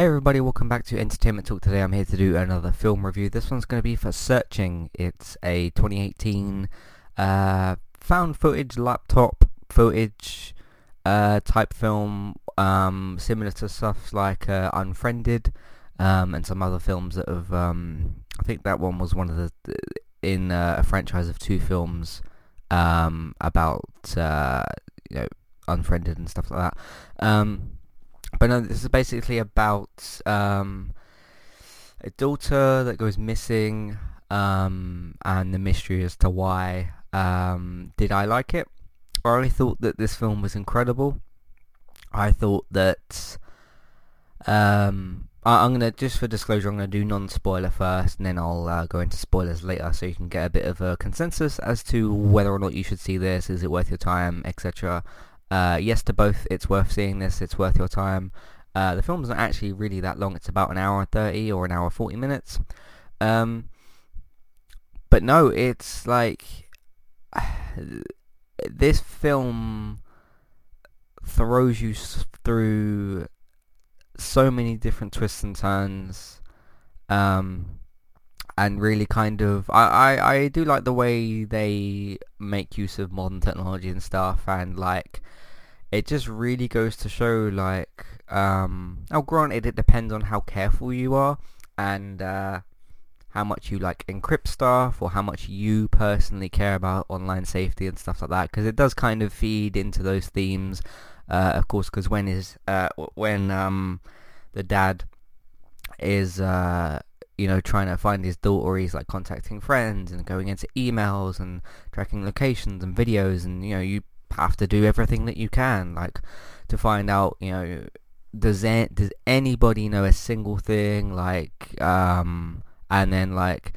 Hey everybody, welcome back to Entertainment Talk. Today I'm here to do another film review. This one's going to be for Searching. It's a 2018 uh, found footage laptop footage uh, type film, um, similar to stuff like uh, Unfriended um, and some other films that have. Um, I think that one was one of the in uh, a franchise of two films um, about uh, you know Unfriended and stuff like that. But no, this is basically about um, a daughter that goes missing um, and the mystery as to why. Um, did I like it? I thought that this film was incredible. I thought that um, I, am gonna just for disclosure, I'm gonna do non-spoiler first, and then I'll uh, go into spoilers later, so you can get a bit of a consensus as to whether or not you should see this. Is it worth your time, etc. Uh, yes to both. It's worth seeing this. It's worth your time. Uh, the film's not actually really that long. It's about an hour and 30 or an hour 40 minutes. Um, but no, it's like... this film throws you through so many different twists and turns. Um, and really kind of... I, I, I do like the way they make use of modern technology and stuff and like it just really goes to show like um now granted it depends on how careful you are and uh, how much you like encrypt stuff or how much you personally care about online safety and stuff like that because it does kind of feed into those themes uh, of course because when is uh, when um the dad is uh you know trying to find his daughter he's like contacting friends and going into emails and tracking locations and videos and you know you have to do everything that you can, like to find out, you know, does does anybody know a single thing, like, um, and then like,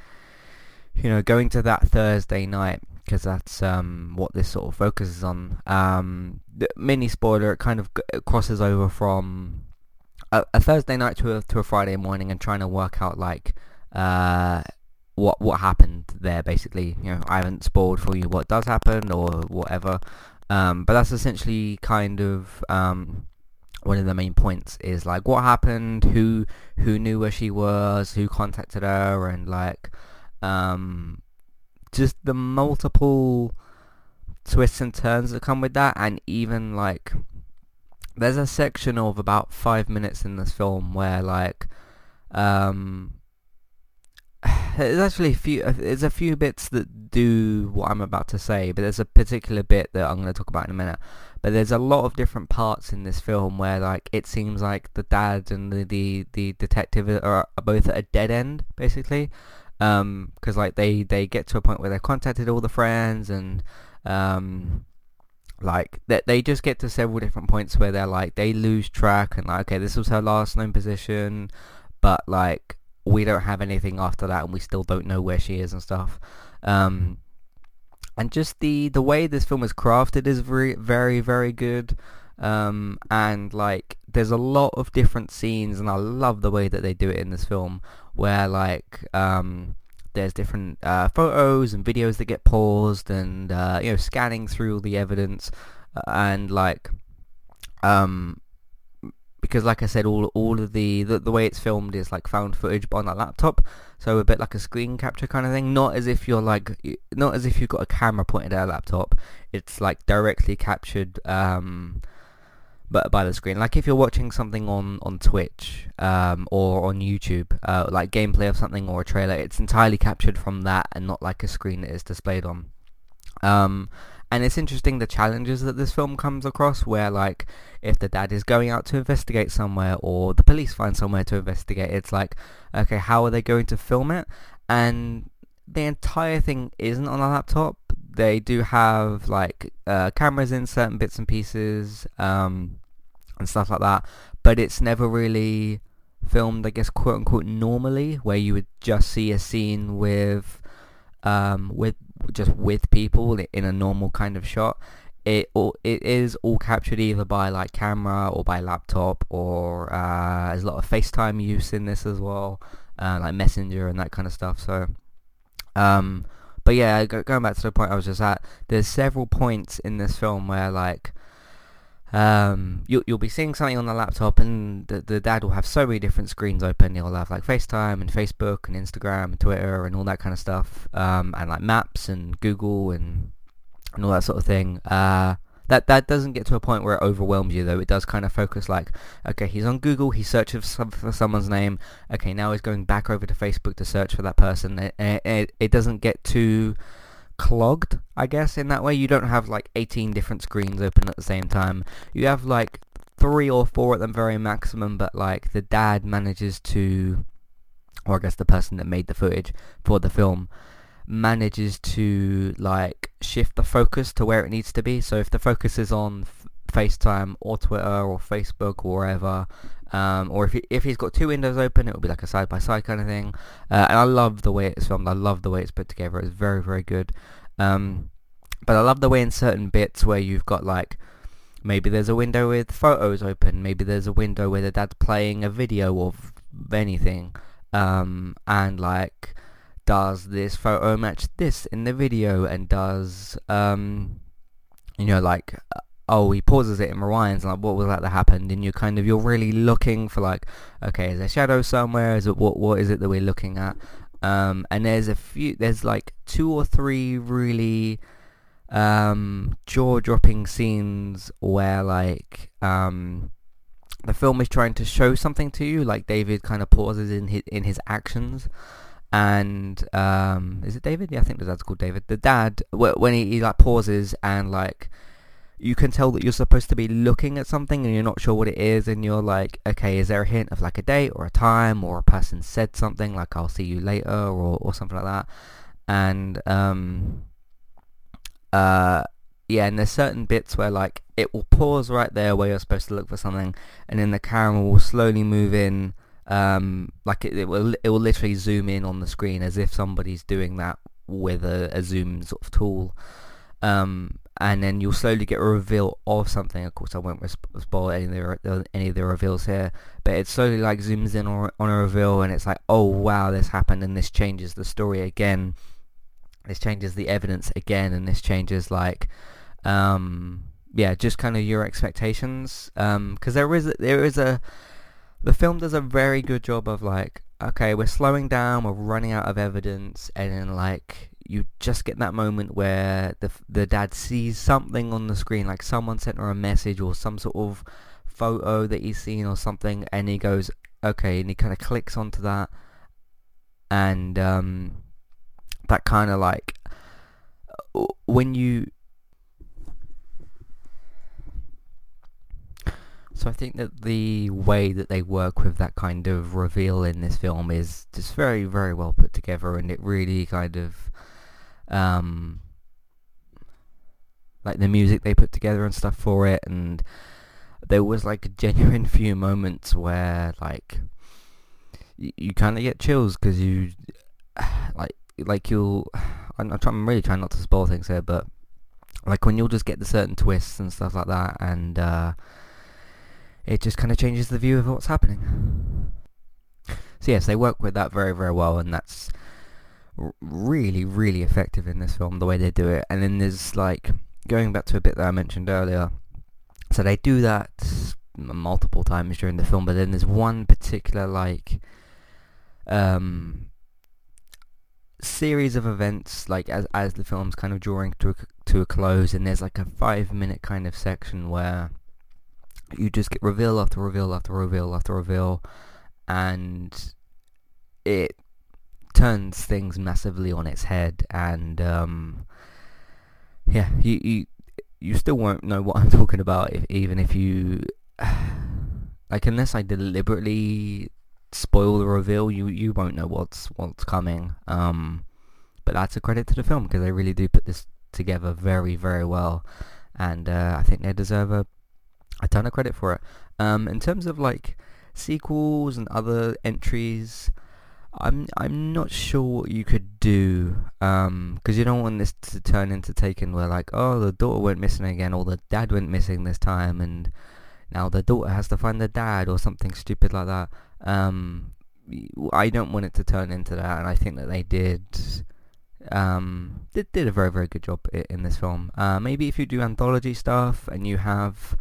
you know, going to that Thursday night because that's um what this sort of focuses on. Um, the mini spoiler, it kind of crosses over from a, a Thursday night to a to a Friday morning and trying to work out like uh what what happened there basically. You know I haven't spoiled for you what does happen or whatever. Um, but that's essentially kind of um, one of the main points is like what happened, who who knew where she was, who contacted her, and like um, just the multiple twists and turns that come with that, and even like there's a section of about five minutes in this film where like um, there's actually a few. There's a few bits that do what I'm about to say, but there's a particular bit that I'm going to talk about in a minute. But there's a lot of different parts in this film where, like, it seems like the dad and the the, the detective are, are both at a dead end, basically. Because um, like they they get to a point where they've contacted all the friends and um, like that they, they just get to several different points where they're like they lose track and like okay this was her last known position, but like we don't have anything after that and we still don't know where she is and stuff. Um, and just the, the way this film is crafted is very, very, very good. Um, and like, there's a lot of different scenes and I love the way that they do it in this film where like, um, there's different uh, photos and videos that get paused and, uh, you know, scanning through all the evidence uh, and like, um, because like I said, all all of the, the, the way it's filmed is like found footage on a laptop, so a bit like a screen capture kind of thing. Not as if you're like, not as if you've got a camera pointed at a laptop. It's like directly captured, um, but by the screen. Like if you're watching something on on Twitch, um, or on YouTube, uh, like gameplay of something or a trailer, it's entirely captured from that and not like a screen that is displayed on. Um, and it's interesting the challenges that this film comes across where like if the dad is going out to investigate somewhere or the police find somewhere to investigate it's like okay how are they going to film it and the entire thing isn't on a laptop they do have like uh, cameras in certain bits and pieces um, and stuff like that but it's never really filmed I guess quote unquote normally where you would just see a scene with um, with just with people in a normal kind of shot. It all, it is all captured either by like camera or by laptop or uh, there's a lot of FaceTime use in this as well, uh, like Messenger and that kind of stuff. So, um, but yeah, going back to the point I was just at, there's several points in this film where like um, you, you'll be seeing something on the laptop and the, the dad will have so many different screens open. He'll have like FaceTime and Facebook and Instagram and Twitter and all that kind of stuff, um, and like maps and Google and and all that sort of thing. Uh, that that doesn't get to a point where it overwhelms you though. It does kind of focus like, okay, he's on Google, he searches for someone's name. Okay, now he's going back over to Facebook to search for that person. It, it, it doesn't get too clogged, I guess, in that way. You don't have like 18 different screens open at the same time. You have like three or four at the very maximum, but like the dad manages to, or I guess the person that made the footage for the film, manages to like shift the focus to where it needs to be. So if the focus is on FaceTime or Twitter or Facebook or wherever, um, or if he, if he's got two windows open, it will be like a side by side kind of thing. Uh, and I love the way it's filmed. I love the way it's put together. It's very very good. Um, but I love the way in certain bits where you've got like maybe there's a window with photos open. Maybe there's a window where the dad's playing a video of anything. Um, and like does this photo match this in the video and does um you know like oh he pauses it and rewinds like what was that that happened and you're kind of you're really looking for like okay is there shadow somewhere is it what what is it that we're looking at um and there's a few there's like two or three really um jaw-dropping scenes where like um the film is trying to show something to you like David kind of pauses in his in his actions and um, is it David? Yeah, I think the dad's called David. The dad, when he, he like pauses and like you can tell that you're supposed to be looking at something and you're not sure what it is and you're like, okay, is there a hint of like a date or a time or a person said something like I'll see you later or, or something like that. And um uh yeah, and there's certain bits where like it will pause right there where you're supposed to look for something and then the camera will slowly move in um, like it, it, will it will literally zoom in on the screen as if somebody's doing that with a, a zoom sort of tool. Um, and then you'll slowly get a reveal of something. Of course, I won't spoil any of the any of the reveals here, but it slowly like zooms in on, a reveal, and it's like, oh wow, this happened, and this changes the story again. This changes the evidence again, and this changes like, um, yeah, just kind of your expectations. Because um, there is there is a the film does a very good job of like, okay, we're slowing down, we're running out of evidence, and then like you just get that moment where the the dad sees something on the screen, like someone sent her a message or some sort of photo that he's seen or something, and he goes, okay, and he kind of clicks onto that, and um, that kind of like when you So I think that the way that they work with that kind of reveal in this film is just very, very well put together, and it really kind of, um, like the music they put together and stuff for it, and there was like a genuine few moments where like y- you kind of get chills because you, like, like you'll, I'm, I'm, trying, I'm really trying not to spoil things here, but like when you'll just get the certain twists and stuff like that, and uh, it just kind of changes the view of what's happening. So yes, they work with that very, very well, and that's really, really effective in this film, the way they do it. And then there's like, going back to a bit that I mentioned earlier, so they do that multiple times during the film, but then there's one particular like, um, series of events like as as the film's kind of drawing to a, to a close and there's like a 5 minute kind of section where you just get reveal after reveal after reveal after reveal, and it turns things massively on its head. And um, yeah, you, you you still won't know what I'm talking about, if, even if you like, unless I deliberately spoil the reveal, you you won't know what's what's coming. Um, but that's a credit to the film because they really do put this together very very well, and uh, I think they deserve a a ton of credit for it. Um, in terms of like sequels and other entries, I'm I'm not sure what you could do because um, you don't want this to turn into Taken where like oh the daughter went missing again or the dad went missing this time and now the daughter has to find the dad or something stupid like that. Um, I don't want it to turn into that, and I think that they did um, did did a very very good job in this film. Uh, maybe if you do anthology stuff and you have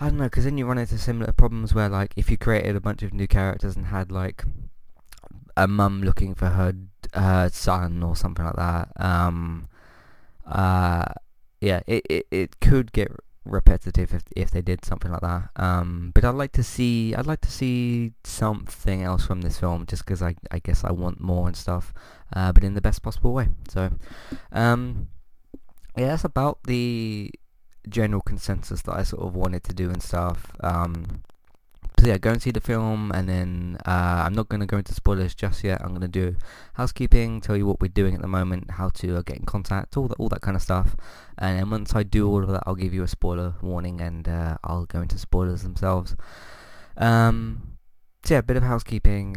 I don't know, because then you run into similar problems where, like, if you created a bunch of new characters and had, like, a mum looking for her her son or something like that, um, uh, yeah, it, it, it could get repetitive if if they did something like that. Um, but I'd like to see I'd like to see something else from this film, just because I I guess I want more and stuff, uh, but in the best possible way. So, um, yeah, that's about the general consensus that I sort of wanted to do and stuff. Um, so yeah, go and see the film, and then uh, I'm not going to go into spoilers just yet. I'm going to do housekeeping, tell you what we're doing at the moment, how to uh, get in contact, all that, all that kind of stuff. And then once I do all of that, I'll give you a spoiler warning, and uh, I'll go into spoilers themselves. Um, so yeah, a bit of housekeeping.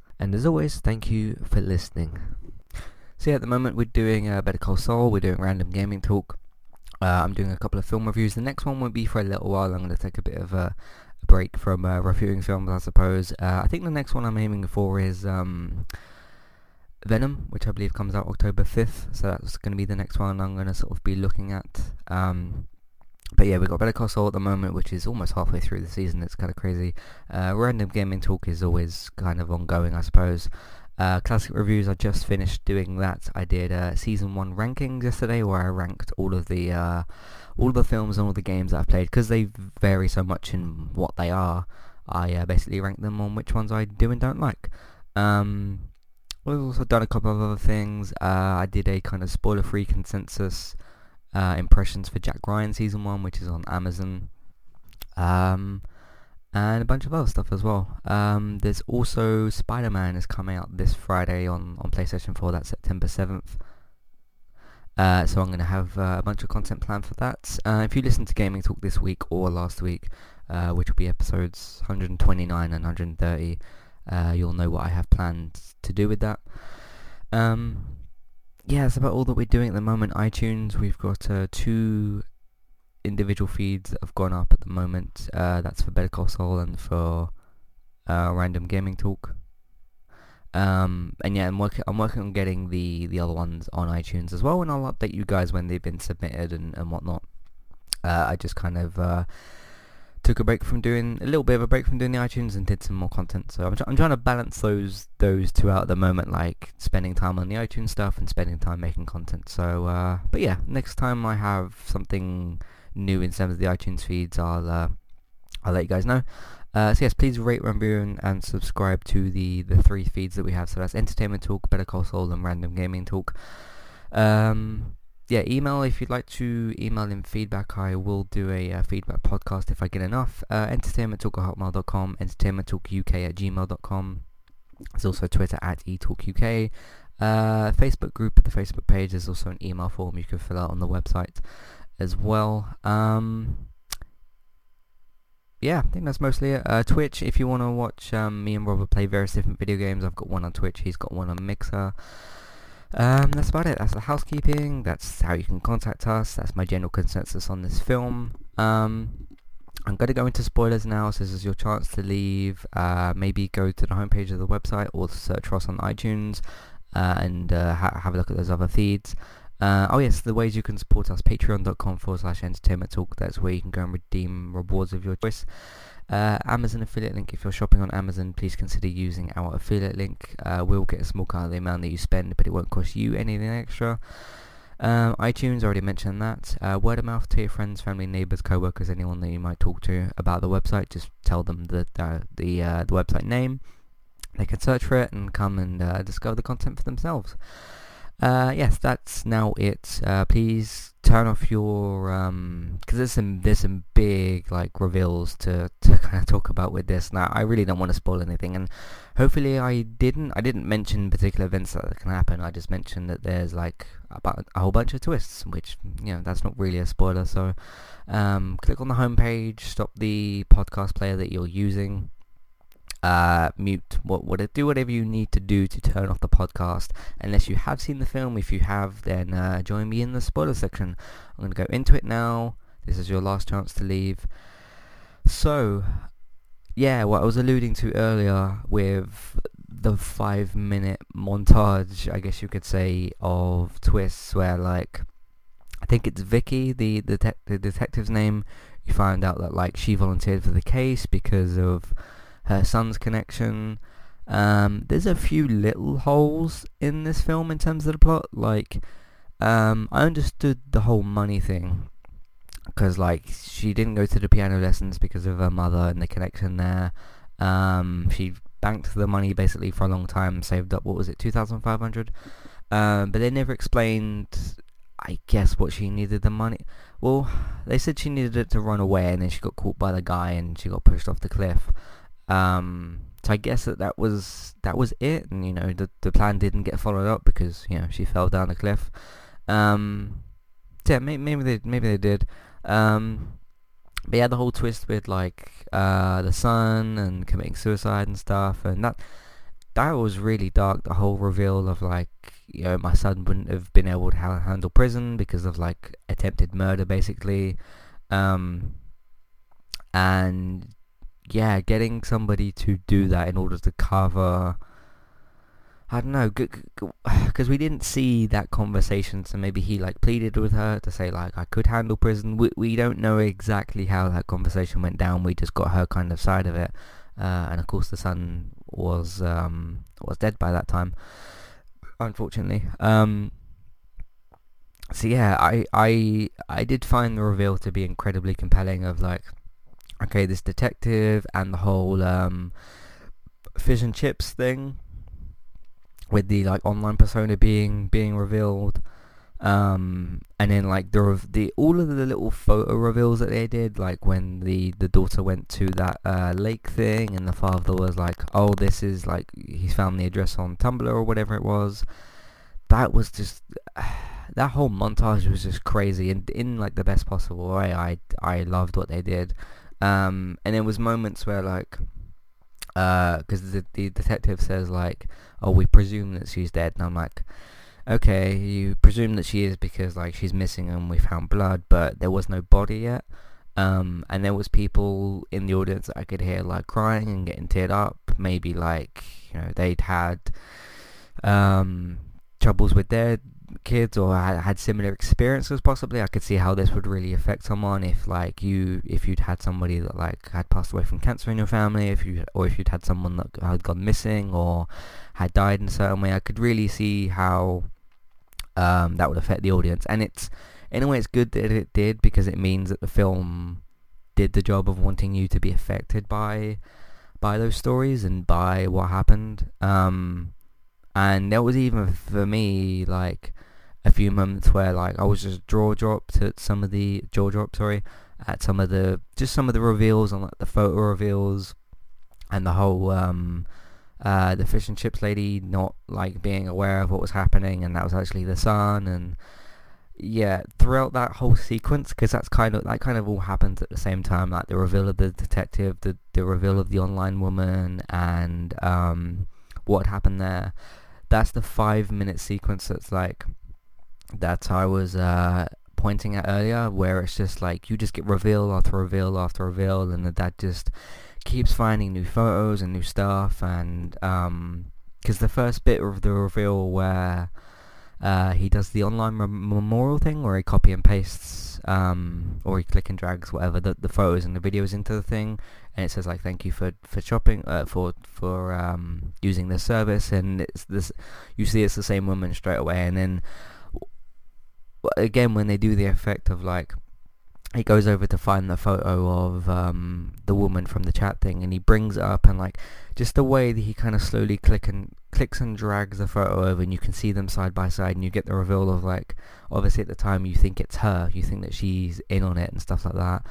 And as always, thank you for listening. So yeah, at the moment we're doing uh, Better Call Saul, we're doing Random Gaming Talk. Uh, I'm doing a couple of film reviews. The next one won't be for a little while. I'm going to take a bit of a, break from uh, reviewing films, I suppose. Uh, I think the next one I'm aiming for is um, Venom, which I believe comes out October 5th. So that's going to be the next one I'm going to sort of be looking at. Um, but yeah, we've got Better Call at the moment, which is almost halfway through the season. It's kind of crazy. Uh, random gaming talk is always kind of ongoing, I suppose. Uh, classic reviews, I just finished doing that. I did uh, season one rankings yesterday, where I ranked all of the uh, all of the films and all the games that I've played because they vary so much in what they are. I uh, basically rank them on which ones I do and don't like. Um, we've also done a couple of other things. Uh, I did a kind of spoiler-free consensus uh, impressions for Jack Ryan season one, which is on Amazon, um, and a bunch of other stuff as well. Um, there's also Spider-Man is coming out this Friday on on PlayStation 4. That's September 7th. Uh, so I'm going to have uh, a bunch of content planned for that. Uh, if you listen to Gaming Talk this week or last week, uh, which will be episodes 129 and 130, uh, you'll know what I have planned to do with that. Um, yeah, that's about all that we're doing at the moment. iTunes, we've got uh, two individual feeds that have gone up at the moment. Uh, that's for Better Call Saul and for uh, Random Gaming Talk. Um, and yeah, I'm working. I'm working on getting the the other ones on iTunes as well, and I'll update you guys when they've been submitted and and whatnot. Uh, I just kind of uh, took a break from doing a little bit of a break from doing the iTunes and did some more content. So I'm, tr- I'm trying to balance those those two out at the moment, like spending time on the iTunes stuff and spending time making content. So, uh, but yeah, next time I have something new in terms of the iTunes feeds, I'll uh, I'll let you guys know. Uh, so yes, please rate, review, and, subscribe to the the three feeds that we have. So that's Entertainment Talk, Better Call Saul, and Random Gaming Talk. Um, yeah, email if you'd like to email in feedback. I will do a uh, feedback podcast if I get enough. Uh, entertainmenttalk at hotmail.com, entertainmenttalkuk at gmail.com. There's also Twitter at etalkuk. Uh, Facebook group the Facebook page. There's also an email form you can fill out on the website as well. Um, yeah, I think that's mostly it. Uh, Twitch, if you want to watch um, me and Robert play various different video games, I've got one on Twitch. He's got one on Mixer. Um, that's about it. That's the housekeeping. That's how you can contact us. That's my general consensus on this film. Um, I'm going to go into spoilers now, so this is your chance to leave. Uh, maybe go to the homepage of the website or search for us on iTunes uh, and uh, ha- have a look at those other feeds. Uh, oh yes, the ways you can support us, patreon.com forward slash entertainment talk. That's where you can go and redeem rewards of your choice. Uh, Amazon affiliate link. If you're shopping on Amazon, please consider using our affiliate link. Uh, we'll get a small cut of the amount that you spend, but it won't cost you anything extra. Um, iTunes, already mentioned that. Uh, word of mouth to your friends, family, neighbours, co-workers, anyone that you might talk to about the website. Just tell them the the the, uh, the website name. they can search for it and come and uh, discover the content for themselves. Uh, yes, that's now it. Please turn off your um, because there's some there's some big like reveals to to kind of talk about with this. Now I really don't want to spoil anything, and hopefully I didn't. I didn't mention particular events that can happen. I just mentioned that there's like about a whole bunch of twists, which you know that's not really a spoiler. So um, click on the homepage, stop the podcast player that you're using uh, mute. What what do whatever you need to do to turn off the podcast. Unless you have seen the film. If you have then uh, join me in the spoiler section. I'm going to go into it now. This is your last chance to leave. So yeah what I was alluding to earlier with the five minute montage I guess you could say of twists where like I think it's Vicky the the, te- the detective's name. You find out that like she volunteered for the case because of her son's connection. Um, there's a few little holes in this film in terms of the plot. Like, um, I understood the whole money thing because, like, she didn't go to the piano lessons because of her mother and the connection there. Um, she banked the money basically for a long time, saved up what was it, two thousand five hundred. Um, but they never explained, I guess, what she needed the money. Well, they said she needed it to run away, and then she got caught by the guy, and she got pushed off the cliff. Um, so I guess that that was that was it, and you know the the plan didn't get followed up because you know she fell down the cliff. Um, yeah, maybe, maybe they maybe they did. Um, but yeah, the whole twist with like uh, the son and committing suicide and stuff, and that that was really dark. The whole reveal of like you know my son wouldn't have been able to ha- handle prison because of like attempted murder, basically. Um, and yeah, getting somebody to do that in order to cover. I don't know, because we didn't see that conversation, so maybe he like pleaded with her to say like I could handle prison. We we don't know exactly how that conversation went down. We just got her kind of side of it, uh, and of course the son was um, was dead by that time, unfortunately. Um, so yeah, I I I did find the reveal to be incredibly compelling. Of like, okay, this detective and the whole um, fish and chips thing with the like online persona being being revealed. Um, and then like the the all of the little photo reveals that they did, like when the the daughter went to that uh, lake thing, and the father was like, "Oh, this is like he's found the address on Tumblr or whatever it was." That was just that whole montage was just crazy, and in like the best possible way. I I loved what they did. Um, and there was moments where like, because uh, the, the detective says like, oh, we presume that she's dead, and I'm like, okay, you presume that she is because like she's missing and we found blood, but there was no body yet. Um, and there was people in the audience that I could hear like crying and getting teared up. Maybe like you know they'd had um, troubles with their kids or had similar experiences possibly i could see how this would really affect someone if like you if you'd had somebody that like had passed away from cancer in your family if you or if you'd had someone that had gone missing or had died in a certain way. I could really see how um, that would affect the audience. And it's in a way it's good that it did because it means that the film did the job of wanting you to be affected by by those stories and by what happened. Um, and there was even for me like a few moments where like I was just jaw dropped at some of the jaw drop sorry at some of the just some of the reveals on like the photo reveals and the whole um uh the fish and chips lady not like being aware of what was happening and that was actually the son and yeah throughout that whole sequence because that's kind of that kind of all happens at the same time like the reveal of the detective the the reveal of the online woman and um what happened there. That's the five minute sequence that's like that I was uh, pointing at earlier, where it's just like you just get reveal after reveal after reveal, and that just keeps finding new photos and new stuff, and because um, the first bit of the reveal where uh, he does the online memorial thing, where he copy and pastes, um, or he click and drags whatever the, the photos and the videos into the thing, and it says like thank you for for shopping uh, for for um, using this service, and it's this you see it's the same woman straight away, and then again when they do the effect of like he goes over to find the photo of um, the woman from the chat thing, and he brings it up, and like just the way that he kind of slowly click and clicks and drags the photo over, and you can see them side by side, and you get the reveal of like obviously at the time you think it's her, you think that she's in on it and stuff like that.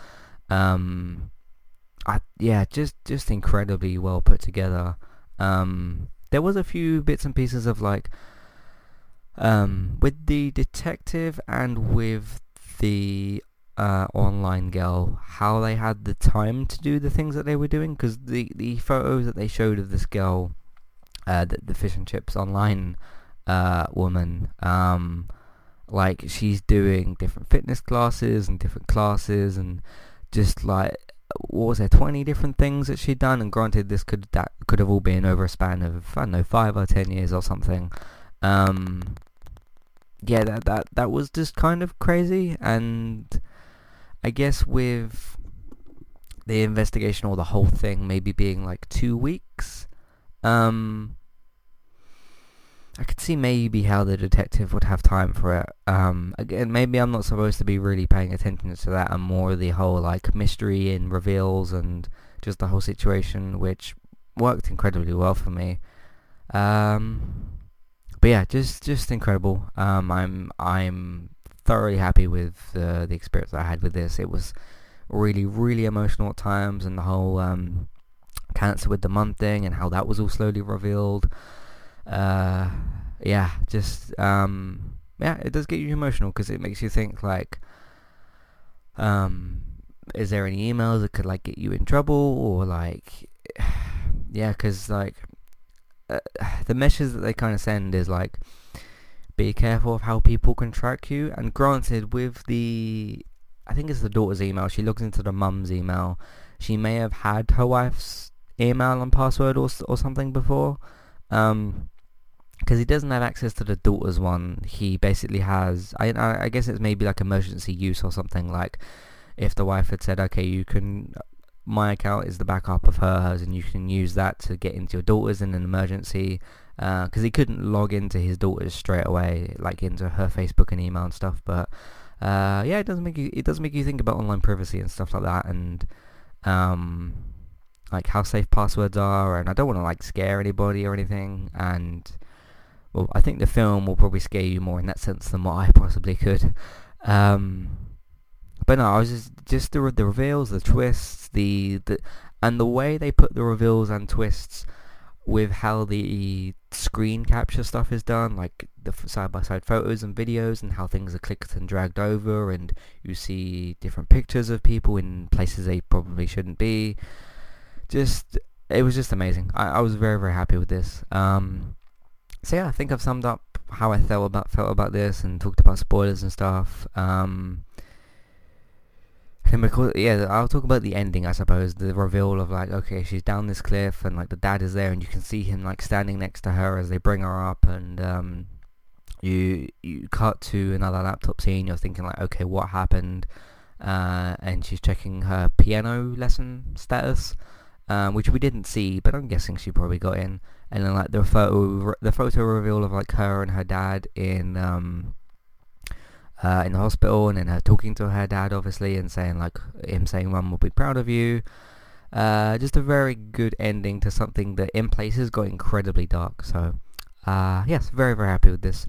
Um, I yeah, just just incredibly well put together. Um, there was a few bits and pieces of like um, with the detective and with the uh, online girl how they had the time to do the things that they were doing? Because the the photos that they showed of this girl, uh, the, the fish and chips online uh, woman, um, like she's doing different fitness classes and different classes and just like what was there 20 different things that she'd done? And granted this could that could have all been over a span of I don't know 5 or 10 years or something. Um yeah that that that was just kind of crazy and I guess with the investigation or the whole thing maybe being like 2 weeks um I could see maybe how the detective would have time for it. Um, again, maybe I'm not supposed to be really paying attention to that and more the whole like mystery and reveals and just the whole situation, which worked incredibly well for me. Um, but yeah, just just incredible. Um, I'm I'm thoroughly happy with uh, the experience I had with this. It was really really emotional at times, and the whole um, cancer with the mum thing and how that was all slowly revealed uh, yeah, just um, yeah, it does get you emotional because it makes you think like, um, is there any emails that could like get you in trouble or like, yeah, because like the messages that they kind of send is like, be careful of how people can track you. And granted, with the, I think it's the daughter's email. She logs into the mum's email. She may have had her wife's email and password or or something before. Um, because he doesn't have access to the daughter's one. He basically has, I, I guess it's maybe like emergency use or something. Like if the wife had said, okay, you can, my account is the backup of hers, and you can use that to get into your daughter's in an emergency. Because uh, he couldn't log into his daughter's straight away, like into her Facebook and email and stuff. But uh, yeah, it does make you, it does make you think about online privacy and stuff like that, and um, like how safe passwords are. And I don't want to like scare anybody or anything, and well, I think the film will probably scare you more in that sense than what I possibly could. Um, but no, I was just just the the reveals, the twists, the the and the way they put the reveals and twists with how the screen capture stuff is done, like the side by side photos and videos, and how things are clicked and dragged over, and you see different pictures of people in places they probably shouldn't be. Just it was just amazing. I, I was very very happy with this. Um, so yeah, I think I've summed up how I felt about felt about this and talked about spoilers and stuff. Um, yeah, I'll talk about the ending, I suppose. The reveal of like, okay, she's down this cliff, and like the dad is there, and you can see him like standing next to her as they bring her up, and um, you you cut to another laptop scene. You're thinking like, okay, what happened? Uh, and she's checking her piano lesson status, um, which we didn't see, but I'm guessing she probably got in and then like the photo the photo reveal of like her and her dad in um uh, in the hospital and then her talking to her dad obviously and saying like him saying mum will be proud of you. Uh, just a very good ending to something that in places got incredibly dark. So uh, yes very very happy with this.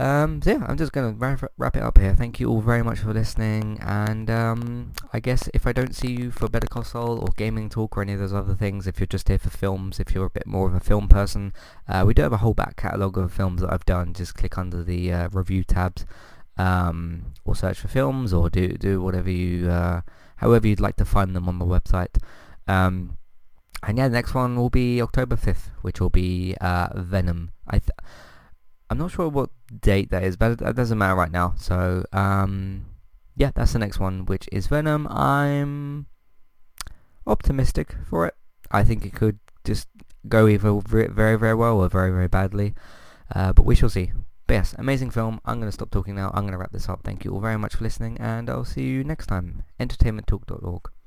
Um, so yeah, I'm just going to wrap, wrap it up here. Thank you all very much for listening, and um, I guess if I don't see you for Better Call Saul or Gaming Talk or any of those other things, if you're just here for films, if you're a bit more of a film person, uh, we do have a whole back catalogue of films that I've done. Just click under the uh, review tabs, um, or search for films, or do do whatever you, uh, however you'd like to find them on the website. Um, and yeah, the next one will be October 5th, which will be uh, Venom. I th- I'm not sure what date that is, but it doesn't matter right now. So, um, yeah, that's the next one, which is Venom. I'm optimistic for it. I think it could just go either very, very well or very, very badly. Uh, but we shall see. But yes, amazing film. I'm going to stop talking now. I'm going to wrap this up. Thank you all very much for listening, and I'll see you next time. Entertainmenttalk.org.